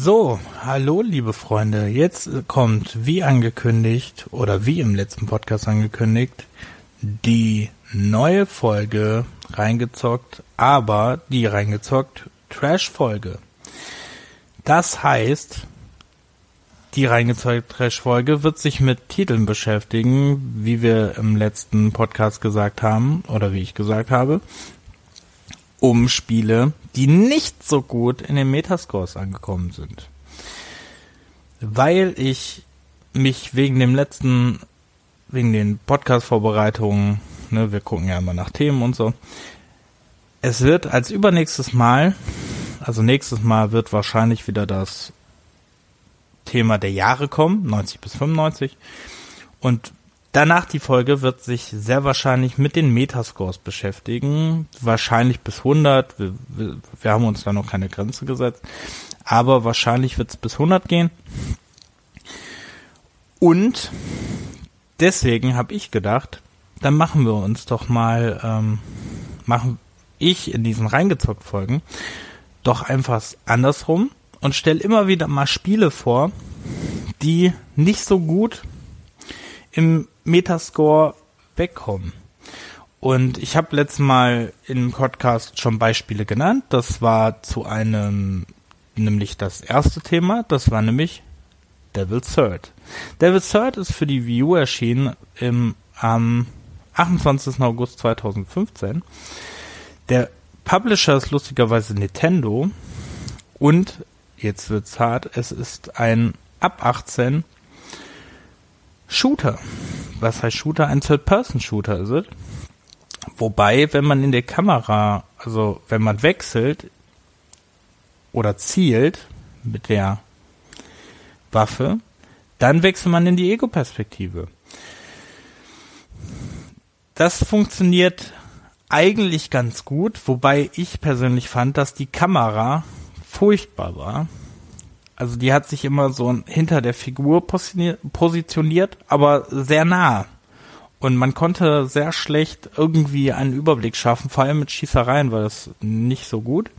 So, hallo liebe Freunde. Jetzt kommt, wie angekündigt oder wie im letzten Podcast angekündigt, die neue Folge reingezockt, aber die reingezockt Trash-Folge. Das heißt, die reingezockt Trash-Folge wird sich mit Titeln beschäftigen, wie wir im letzten Podcast gesagt haben oder wie ich gesagt habe, um Spiele, die nicht so gut in den Metascores angekommen sind. Weil ich mich wegen dem letzten, wegen den Podcast-Vorbereitungen, ne, wir gucken ja immer nach Themen und so, es wird als übernächstes Mal, also nächstes Mal wird wahrscheinlich wieder das Thema der Jahre kommen, 90 bis 95. Und Danach die Folge wird sich sehr wahrscheinlich mit den Metascores beschäftigen. Wahrscheinlich bis 100. Wir, wir, wir haben uns da noch keine Grenze gesetzt. Aber wahrscheinlich wird es bis 100 gehen. Und deswegen habe ich gedacht, dann machen wir uns doch mal, ähm, machen ich in diesen reingezockt Folgen doch einfach andersrum und stelle immer wieder mal Spiele vor, die nicht so gut im Metascore wegkommen. Und ich habe letztes Mal im Podcast schon Beispiele genannt. Das war zu einem, nämlich das erste Thema, das war nämlich Devil's Third. Devil's Third ist für die Wii U erschienen im, am 28. August 2015. Der Publisher ist lustigerweise Nintendo und jetzt wird's hart, es ist ein ab 18 Shooter was heißt Shooter? Ein Third-Person-Shooter ist es. Wobei, wenn man in der Kamera, also wenn man wechselt oder zielt mit der Waffe, dann wechselt man in die Ego-Perspektive. Das funktioniert eigentlich ganz gut, wobei ich persönlich fand, dass die Kamera furchtbar war. Also die hat sich immer so hinter der Figur positioniert, aber sehr nah. Und man konnte sehr schlecht irgendwie einen Überblick schaffen, vor allem mit Schießereien war das nicht so gut.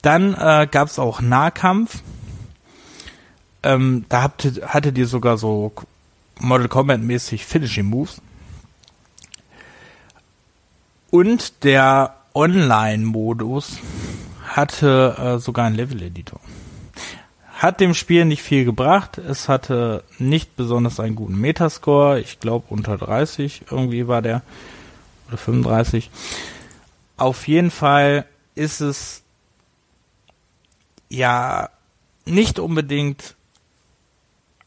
Dann äh, gab es auch Nahkampf. Ähm, da hatte, hatte die sogar so Model Combat mäßig Finishing Moves. Und der Online-Modus hatte äh, sogar einen Level-Editor. Hat dem Spiel nicht viel gebracht. Es hatte nicht besonders einen guten Metascore. Ich glaube unter 30 irgendwie war der. Oder 35. Auf jeden Fall ist es ja nicht unbedingt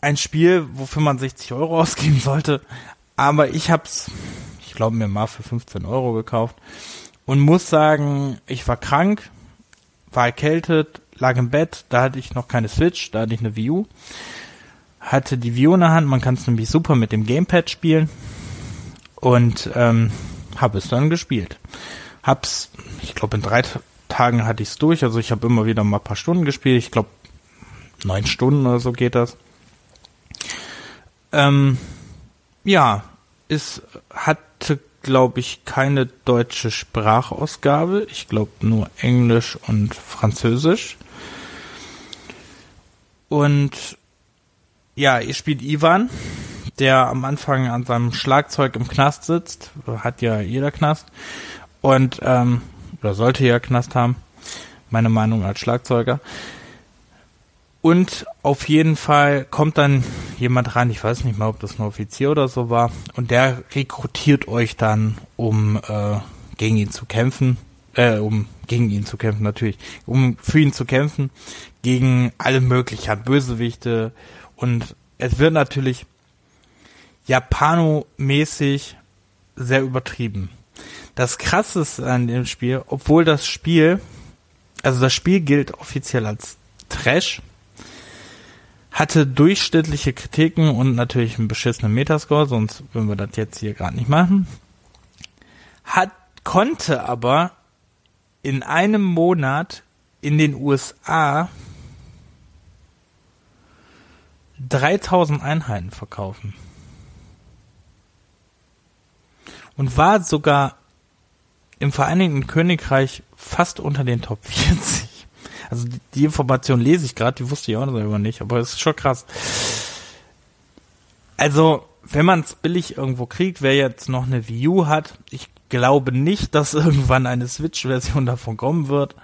ein Spiel, wofür man 60 Euro ausgeben sollte. Aber ich hab's, ich glaube mir mal für 15 Euro gekauft und muss sagen, ich war krank, war erkältet, lag im Bett, da hatte ich noch keine Switch, da hatte ich eine Wii U. Hatte die Wii U in der Hand, man kann es nämlich super mit dem Gamepad spielen. Und ähm, habe es dann gespielt. Hab's, ich glaube in drei Tagen hatte ich es durch, also ich habe immer wieder mal ein paar Stunden gespielt. Ich glaube neun Stunden oder so geht das. Ähm, ja, es hatte glaube ich, keine deutsche Sprachausgabe. Ich glaube nur Englisch und Französisch. Und ja, ihr spielt Ivan, der am Anfang an seinem Schlagzeug im Knast sitzt. Hat ja jeder Knast. Und, ähm, oder sollte ja Knast haben. Meine Meinung als Schlagzeuger. Und auf jeden Fall kommt dann jemand rein, ich weiß nicht mal, ob das ein Offizier oder so war, und der rekrutiert euch dann, um äh, gegen ihn zu kämpfen, äh, um gegen ihn zu kämpfen natürlich, um für ihn zu kämpfen, gegen alle möglichen Bösewichte und es wird natürlich Japano-mäßig sehr übertrieben. Das krasseste an dem Spiel, obwohl das Spiel, also das Spiel gilt offiziell als Trash, hatte durchschnittliche Kritiken und natürlich einen beschissenen Metascore, sonst würden wir das jetzt hier gerade nicht machen. Hat, konnte aber in einem Monat in den USA 3000 Einheiten verkaufen. Und war sogar im Vereinigten Königreich fast unter den Top 40. Also die, Information lese ich gerade, die wusste ich auch selber nicht, aber es ist schon krass. Also, wenn man es billig irgendwo kriegt, wer jetzt noch eine U hat, ich glaube nicht, dass irgendwann eine Switch-Version davon kommen wird.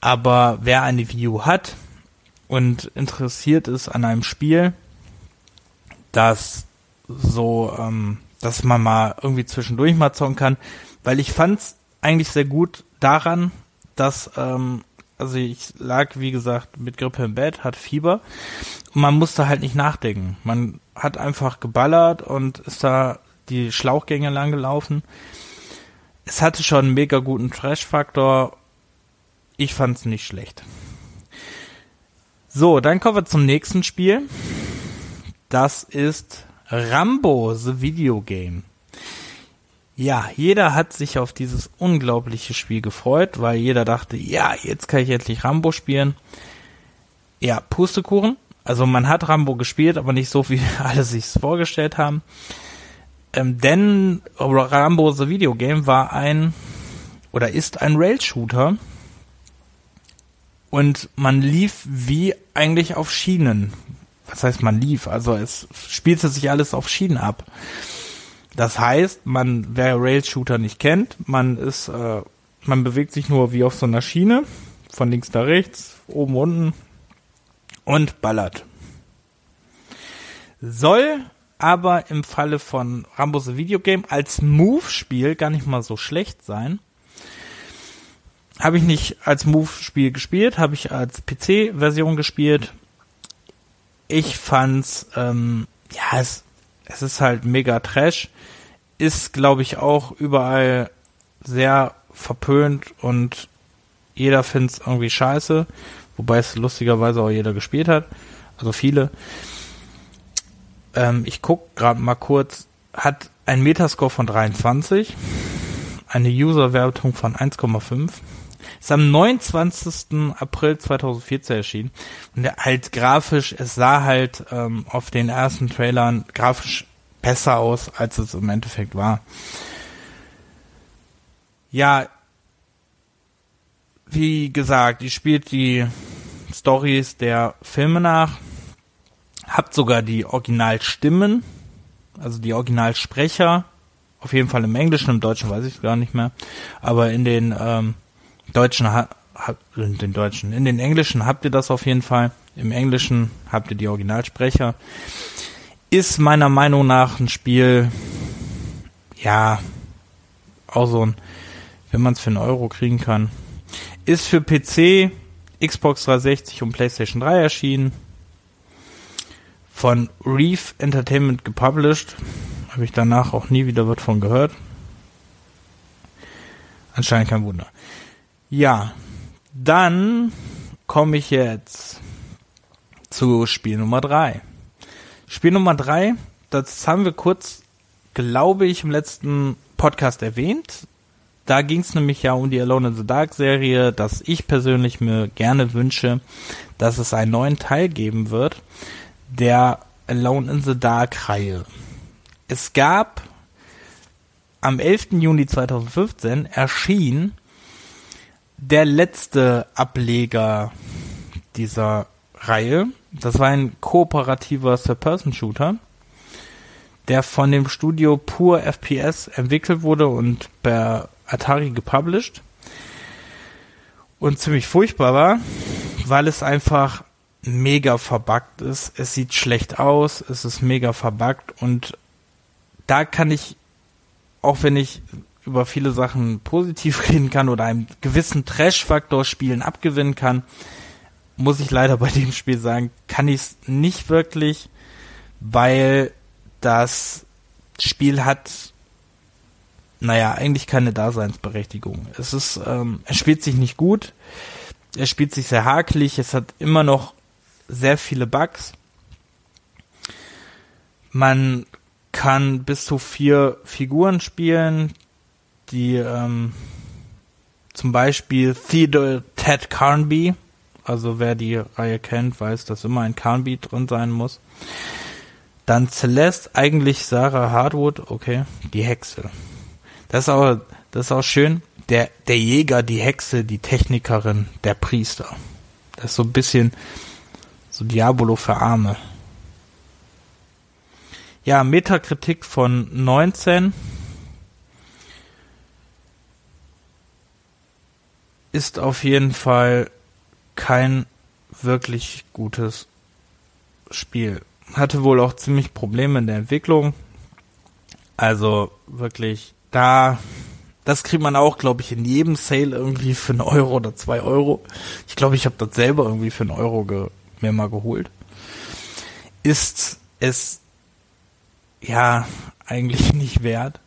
Aber wer eine Wii U hat und interessiert ist an einem Spiel, das so, ähm, dass man mal irgendwie zwischendurch mal zocken kann, weil ich fand's eigentlich sehr gut daran, dass ähm, also ich lag, wie gesagt, mit Grippe im Bett, hat Fieber und man musste halt nicht nachdenken. Man hat einfach geballert und ist da die Schlauchgänge lang gelaufen. Es hatte schon einen mega guten Trash-Faktor. Ich fand's nicht schlecht. So, dann kommen wir zum nächsten Spiel. Das ist Rambo, The Video Game. Ja, jeder hat sich auf dieses unglaubliche Spiel gefreut, weil jeder dachte, ja, jetzt kann ich endlich Rambo spielen. Ja, Pustekuchen. Also man hat Rambo gespielt, aber nicht so, wie alle sich vorgestellt haben. Ähm, denn Rambo The Video Game war ein oder ist ein Rail-Shooter. Und man lief wie eigentlich auf Schienen. Was heißt man lief? Also es spielte sich alles auf Schienen ab. Das heißt, man, wer Rail-Shooter nicht kennt, man ist, äh, man bewegt sich nur wie auf so einer Schiene, von links nach rechts, oben, unten und ballert. Soll aber im Falle von Rambo the Video als Move-Spiel gar nicht mal so schlecht sein. Habe ich nicht als Move-Spiel gespielt, habe ich als PC-Version gespielt. Ich fand's, ähm, ja, es es ist halt mega Trash, ist, glaube ich, auch überall sehr verpönt und jeder findet es irgendwie scheiße, wobei es lustigerweise auch jeder gespielt hat, also viele. Ähm, ich guck gerade mal kurz, hat ein Metascore von 23, eine User-Wertung von 1,5 ist am 29. April 2014 erschienen. Und halt grafisch, es sah halt ähm, auf den ersten Trailern grafisch besser aus, als es im Endeffekt war. Ja, wie gesagt, ihr spielt die Stories der Filme nach, habt sogar die Originalstimmen, also die Originalsprecher, auf jeden Fall im Englischen, im Deutschen weiß ich gar nicht mehr, aber in den ähm, Deutschen ha, in den Deutschen, in den Englischen habt ihr das auf jeden Fall. Im Englischen habt ihr die Originalsprecher. Ist meiner Meinung nach ein Spiel, ja, auch so ein, wenn man es für einen Euro kriegen kann. Ist für PC, Xbox 360 und PlayStation 3 erschienen. Von Reef Entertainment gepublished. Habe ich danach auch nie wieder was von gehört. Anscheinend kein Wunder. Ja, dann komme ich jetzt zu Spiel Nummer drei. Spiel Nummer drei, das haben wir kurz, glaube ich, im letzten Podcast erwähnt. Da ging es nämlich ja um die Alone in the Dark Serie, dass ich persönlich mir gerne wünsche, dass es einen neuen Teil geben wird, der Alone in the Dark Reihe. Es gab am 11. Juni 2015 erschien der letzte Ableger dieser Reihe. Das war ein kooperativer Third-Person-Shooter, der von dem Studio Pure FPS entwickelt wurde und per Atari gepublished. Und ziemlich furchtbar war, weil es einfach mega verbuggt ist. Es sieht schlecht aus, es ist mega verbuggt und da kann ich, auch wenn ich über viele Sachen positiv reden kann oder einen gewissen Trash-Faktor Spielen abgewinnen kann, muss ich leider bei dem Spiel sagen, kann ich es nicht wirklich, weil das Spiel hat, naja, eigentlich keine Daseinsberechtigung. Es ist, ähm, es spielt sich nicht gut, es spielt sich sehr hakelig, es hat immer noch sehr viele Bugs. Man kann bis zu vier Figuren spielen, die ähm, zum Beispiel Theodore Ted Carnby, also wer die Reihe kennt, weiß, dass immer ein Carnby drin sein muss. Dann Celeste, eigentlich Sarah Hardwood, okay, die Hexe. Das ist auch, das ist auch schön. der, der Jäger, die Hexe, die Technikerin, der Priester. Das ist so ein bisschen so Diabolo für Arme. Ja, Metakritik von 19. Ist auf jeden Fall kein wirklich gutes Spiel. Hatte wohl auch ziemlich Probleme in der Entwicklung. Also wirklich, da, das kriegt man auch, glaube ich, in jedem Sale irgendwie für einen Euro oder zwei Euro. Ich glaube, ich habe das selber irgendwie für einen Euro ge, mir mal geholt. Ist es ja, eigentlich nicht wert.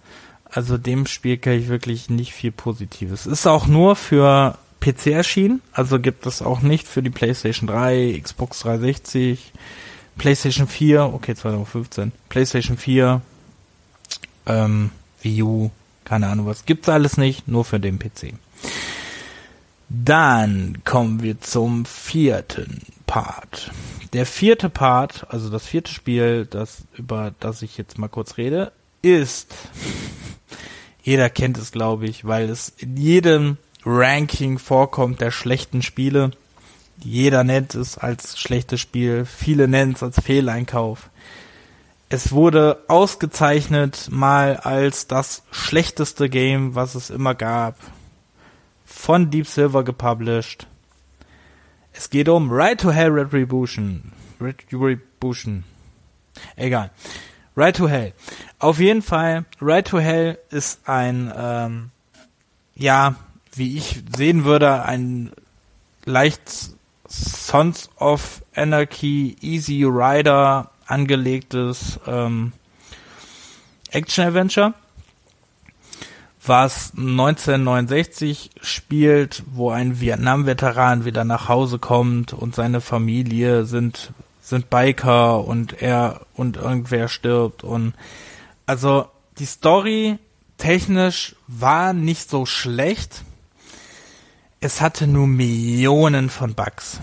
Also dem Spiel kann ich wirklich nicht viel Positives. Ist auch nur für PC erschienen, also gibt es auch nicht für die PlayStation 3, Xbox 360, PlayStation 4, okay 2015, PlayStation 4, ähm, Wii U, keine Ahnung was, gibt's alles nicht, nur für den PC. Dann kommen wir zum vierten Part. Der vierte Part, also das vierte Spiel, das über das ich jetzt mal kurz rede, ist jeder kennt es, glaube ich, weil es in jedem Ranking vorkommt der schlechten Spiele. Jeder nennt es als schlechtes Spiel, viele nennen es als Fehleinkauf. Es wurde ausgezeichnet mal als das schlechteste Game, was es immer gab. Von Deep Silver gepublished. Es geht um Right to Hell Retribution. Retribution. Egal. Right to Hell. Auf jeden Fall, Right to Hell ist ein, ähm, ja, wie ich sehen würde, ein leicht Sons of Anarchy Easy Rider angelegtes ähm, Action-Adventure was 1969 spielt, wo ein Vietnam-Veteran wieder nach Hause kommt und seine Familie sind sind Biker und er und irgendwer stirbt und also die Story technisch war nicht so schlecht. Es hatte nur Millionen von Bugs.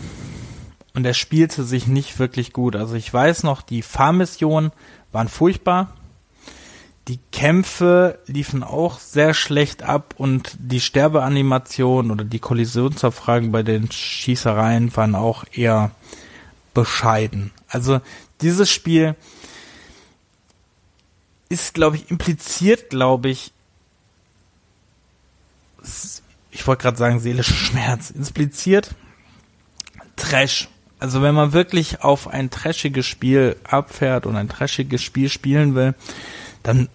Und er spielte sich nicht wirklich gut. Also ich weiß noch, die Fahrmissionen waren furchtbar die Kämpfe liefen auch sehr schlecht ab und die Sterbeanimationen oder die Kollisionsabfragen bei den Schießereien waren auch eher bescheiden. Also dieses Spiel ist, glaube ich, impliziert, glaube ich, ich wollte gerade sagen seelischer Schmerz, impliziert Trash. Also wenn man wirklich auf ein trashiges Spiel abfährt und ein trashiges Spiel spielen will, dann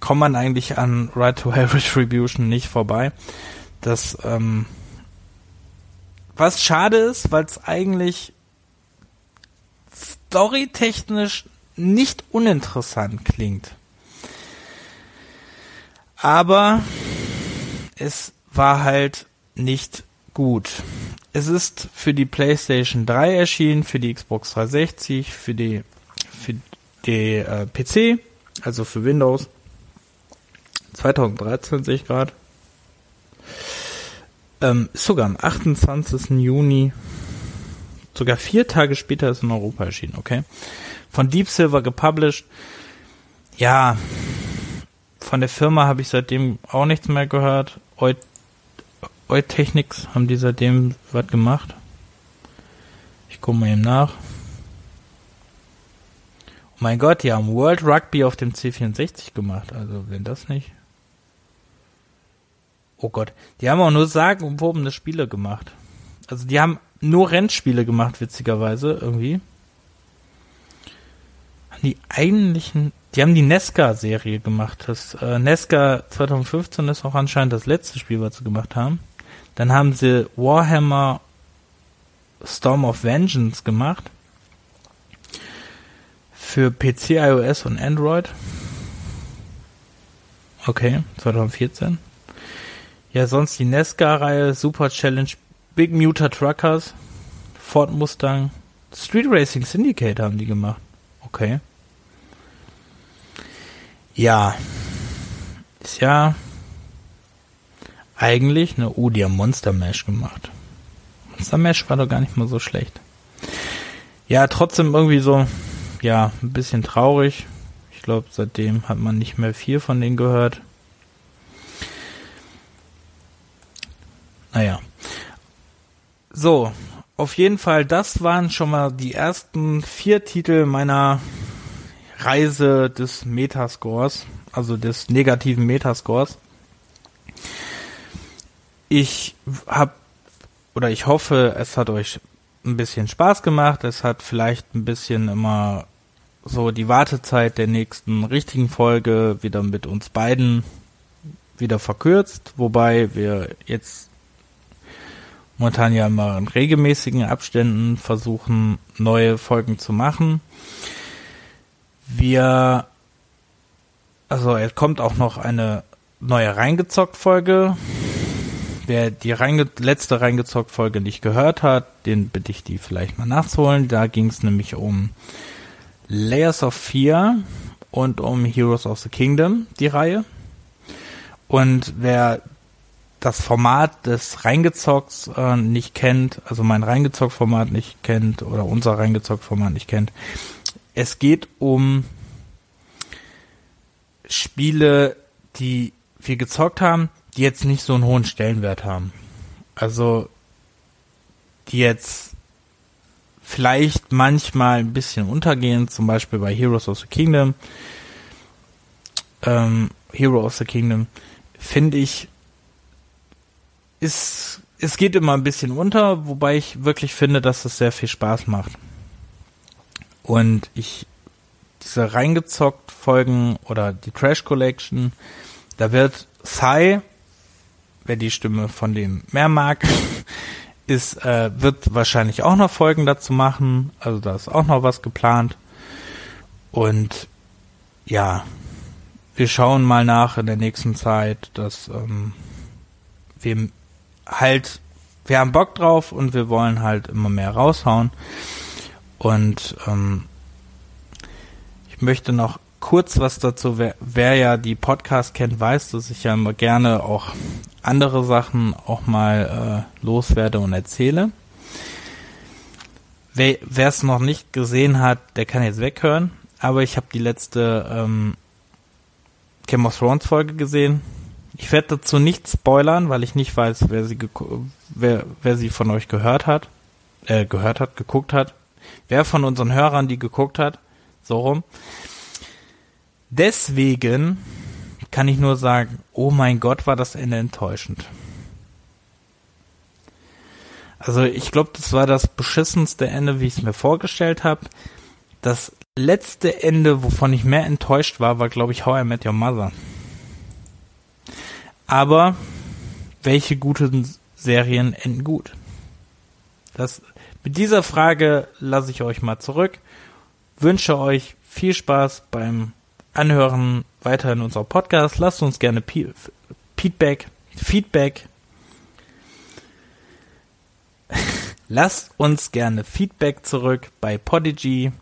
kommt man eigentlich an Right to Hell Retribution nicht vorbei. Das, ähm, was schade ist, weil es eigentlich storytechnisch nicht uninteressant klingt. Aber es war halt nicht gut. Es ist für die PlayStation 3 erschienen, für die Xbox 360, für die für die äh, PC, also für Windows 2013 sehe ich gerade. Ähm, ist sogar am 28. Juni, sogar vier Tage später ist in Europa erschienen, okay? Von Deep Silver gepublished. Ja, von der Firma habe ich seitdem auch nichts mehr gehört. Eutechnics haben die seitdem was gemacht. Ich gucke mal eben nach. Oh mein Gott, die haben World Rugby auf dem C64 gemacht. Also, wenn das nicht. Oh Gott, die haben auch nur sagenumwobene Spiele gemacht. Also die haben nur Rennspiele gemacht, witzigerweise, irgendwie. Die eigentlichen, die haben die Nesca-Serie gemacht. Das äh, Nesca 2015 ist auch anscheinend das letzte Spiel, was sie gemacht haben. Dann haben sie Warhammer Storm of Vengeance gemacht. Für PC, iOS und Android. Okay, 2014. Ja, sonst die Nesca-Reihe, Super Challenge, Big Muta Truckers, Ford Mustang, Street Racing Syndicate haben die gemacht. Okay. Ja. Ist ja eigentlich eine, oh, die haben Monster Mash gemacht. Monster Mash war doch gar nicht mal so schlecht. Ja, trotzdem irgendwie so, ja, ein bisschen traurig. Ich glaube, seitdem hat man nicht mehr viel von denen gehört. Naja. So, auf jeden Fall, das waren schon mal die ersten vier Titel meiner Reise des Metascores, also des negativen Metascores. Ich habe oder ich hoffe, es hat euch ein bisschen Spaß gemacht. Es hat vielleicht ein bisschen immer so die Wartezeit der nächsten richtigen Folge wieder mit uns beiden wieder verkürzt, wobei wir jetzt momentan ja immer in regelmäßigen Abständen versuchen, neue Folgen zu machen. Wir, also es kommt auch noch eine neue Reingezockt-Folge. Wer die reinge letzte Reingezockt-Folge nicht gehört hat, den bitte ich die vielleicht mal nachzuholen. Da ging es nämlich um Layers of Fear und um Heroes of the Kingdom, die Reihe. Und wer das Format des Reingezocks äh, nicht kennt, also mein Reingezockt-Format nicht kennt oder unser Reingezockt-Format nicht kennt, es geht um Spiele, die wir gezockt haben, die jetzt nicht so einen hohen Stellenwert haben. Also die jetzt vielleicht manchmal ein bisschen untergehen, zum Beispiel bei Heroes of the Kingdom. Ähm, Hero of the Kingdom finde ich ist, es geht immer ein bisschen unter, wobei ich wirklich finde, dass es sehr viel Spaß macht. Und ich, diese reingezockt Folgen oder die Trash Collection, da wird Sai, wer die Stimme von dem mehr mag, ist, äh, wird wahrscheinlich auch noch Folgen dazu machen. Also da ist auch noch was geplant. Und ja, wir schauen mal nach in der nächsten Zeit, dass ähm, wir halt, wir haben Bock drauf und wir wollen halt immer mehr raushauen. Und ähm, ich möchte noch kurz was dazu, wer, wer ja die Podcast kennt, weiß, dass ich ja immer gerne auch andere Sachen auch mal äh, loswerde und erzähle. Wer es noch nicht gesehen hat, der kann jetzt weghören. Aber ich habe die letzte ähm, Game of Thrones Folge gesehen ich werde dazu nicht spoilern, weil ich nicht weiß, wer sie, wer, wer sie von euch gehört hat, äh, gehört hat, geguckt hat. Wer von unseren Hörern die geguckt hat, so rum. Deswegen kann ich nur sagen, oh mein Gott, war das Ende enttäuschend. Also ich glaube, das war das beschissenste Ende, wie ich es mir vorgestellt habe. Das letzte Ende, wovon ich mehr enttäuscht war, war, glaube ich, How I Met Your Mother. Aber welche guten Serien enden gut? Das, mit dieser Frage lasse ich euch mal zurück. Wünsche euch viel Spaß beim Anhören weiterhin unserer Podcast. Lasst uns gerne Feedback, Feedback. Lasst uns gerne Feedback zurück bei Podigy,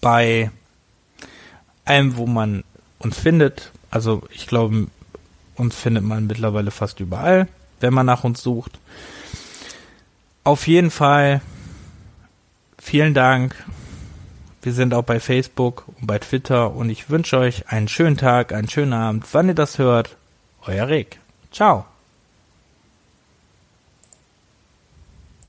bei allem, wo man uns findet. Also ich glaube, uns findet man mittlerweile fast überall, wenn man nach uns sucht. Auf jeden Fall vielen Dank. Wir sind auch bei Facebook und bei Twitter und ich wünsche euch einen schönen Tag, einen schönen Abend, wann ihr das hört. Euer Rick. Ciao.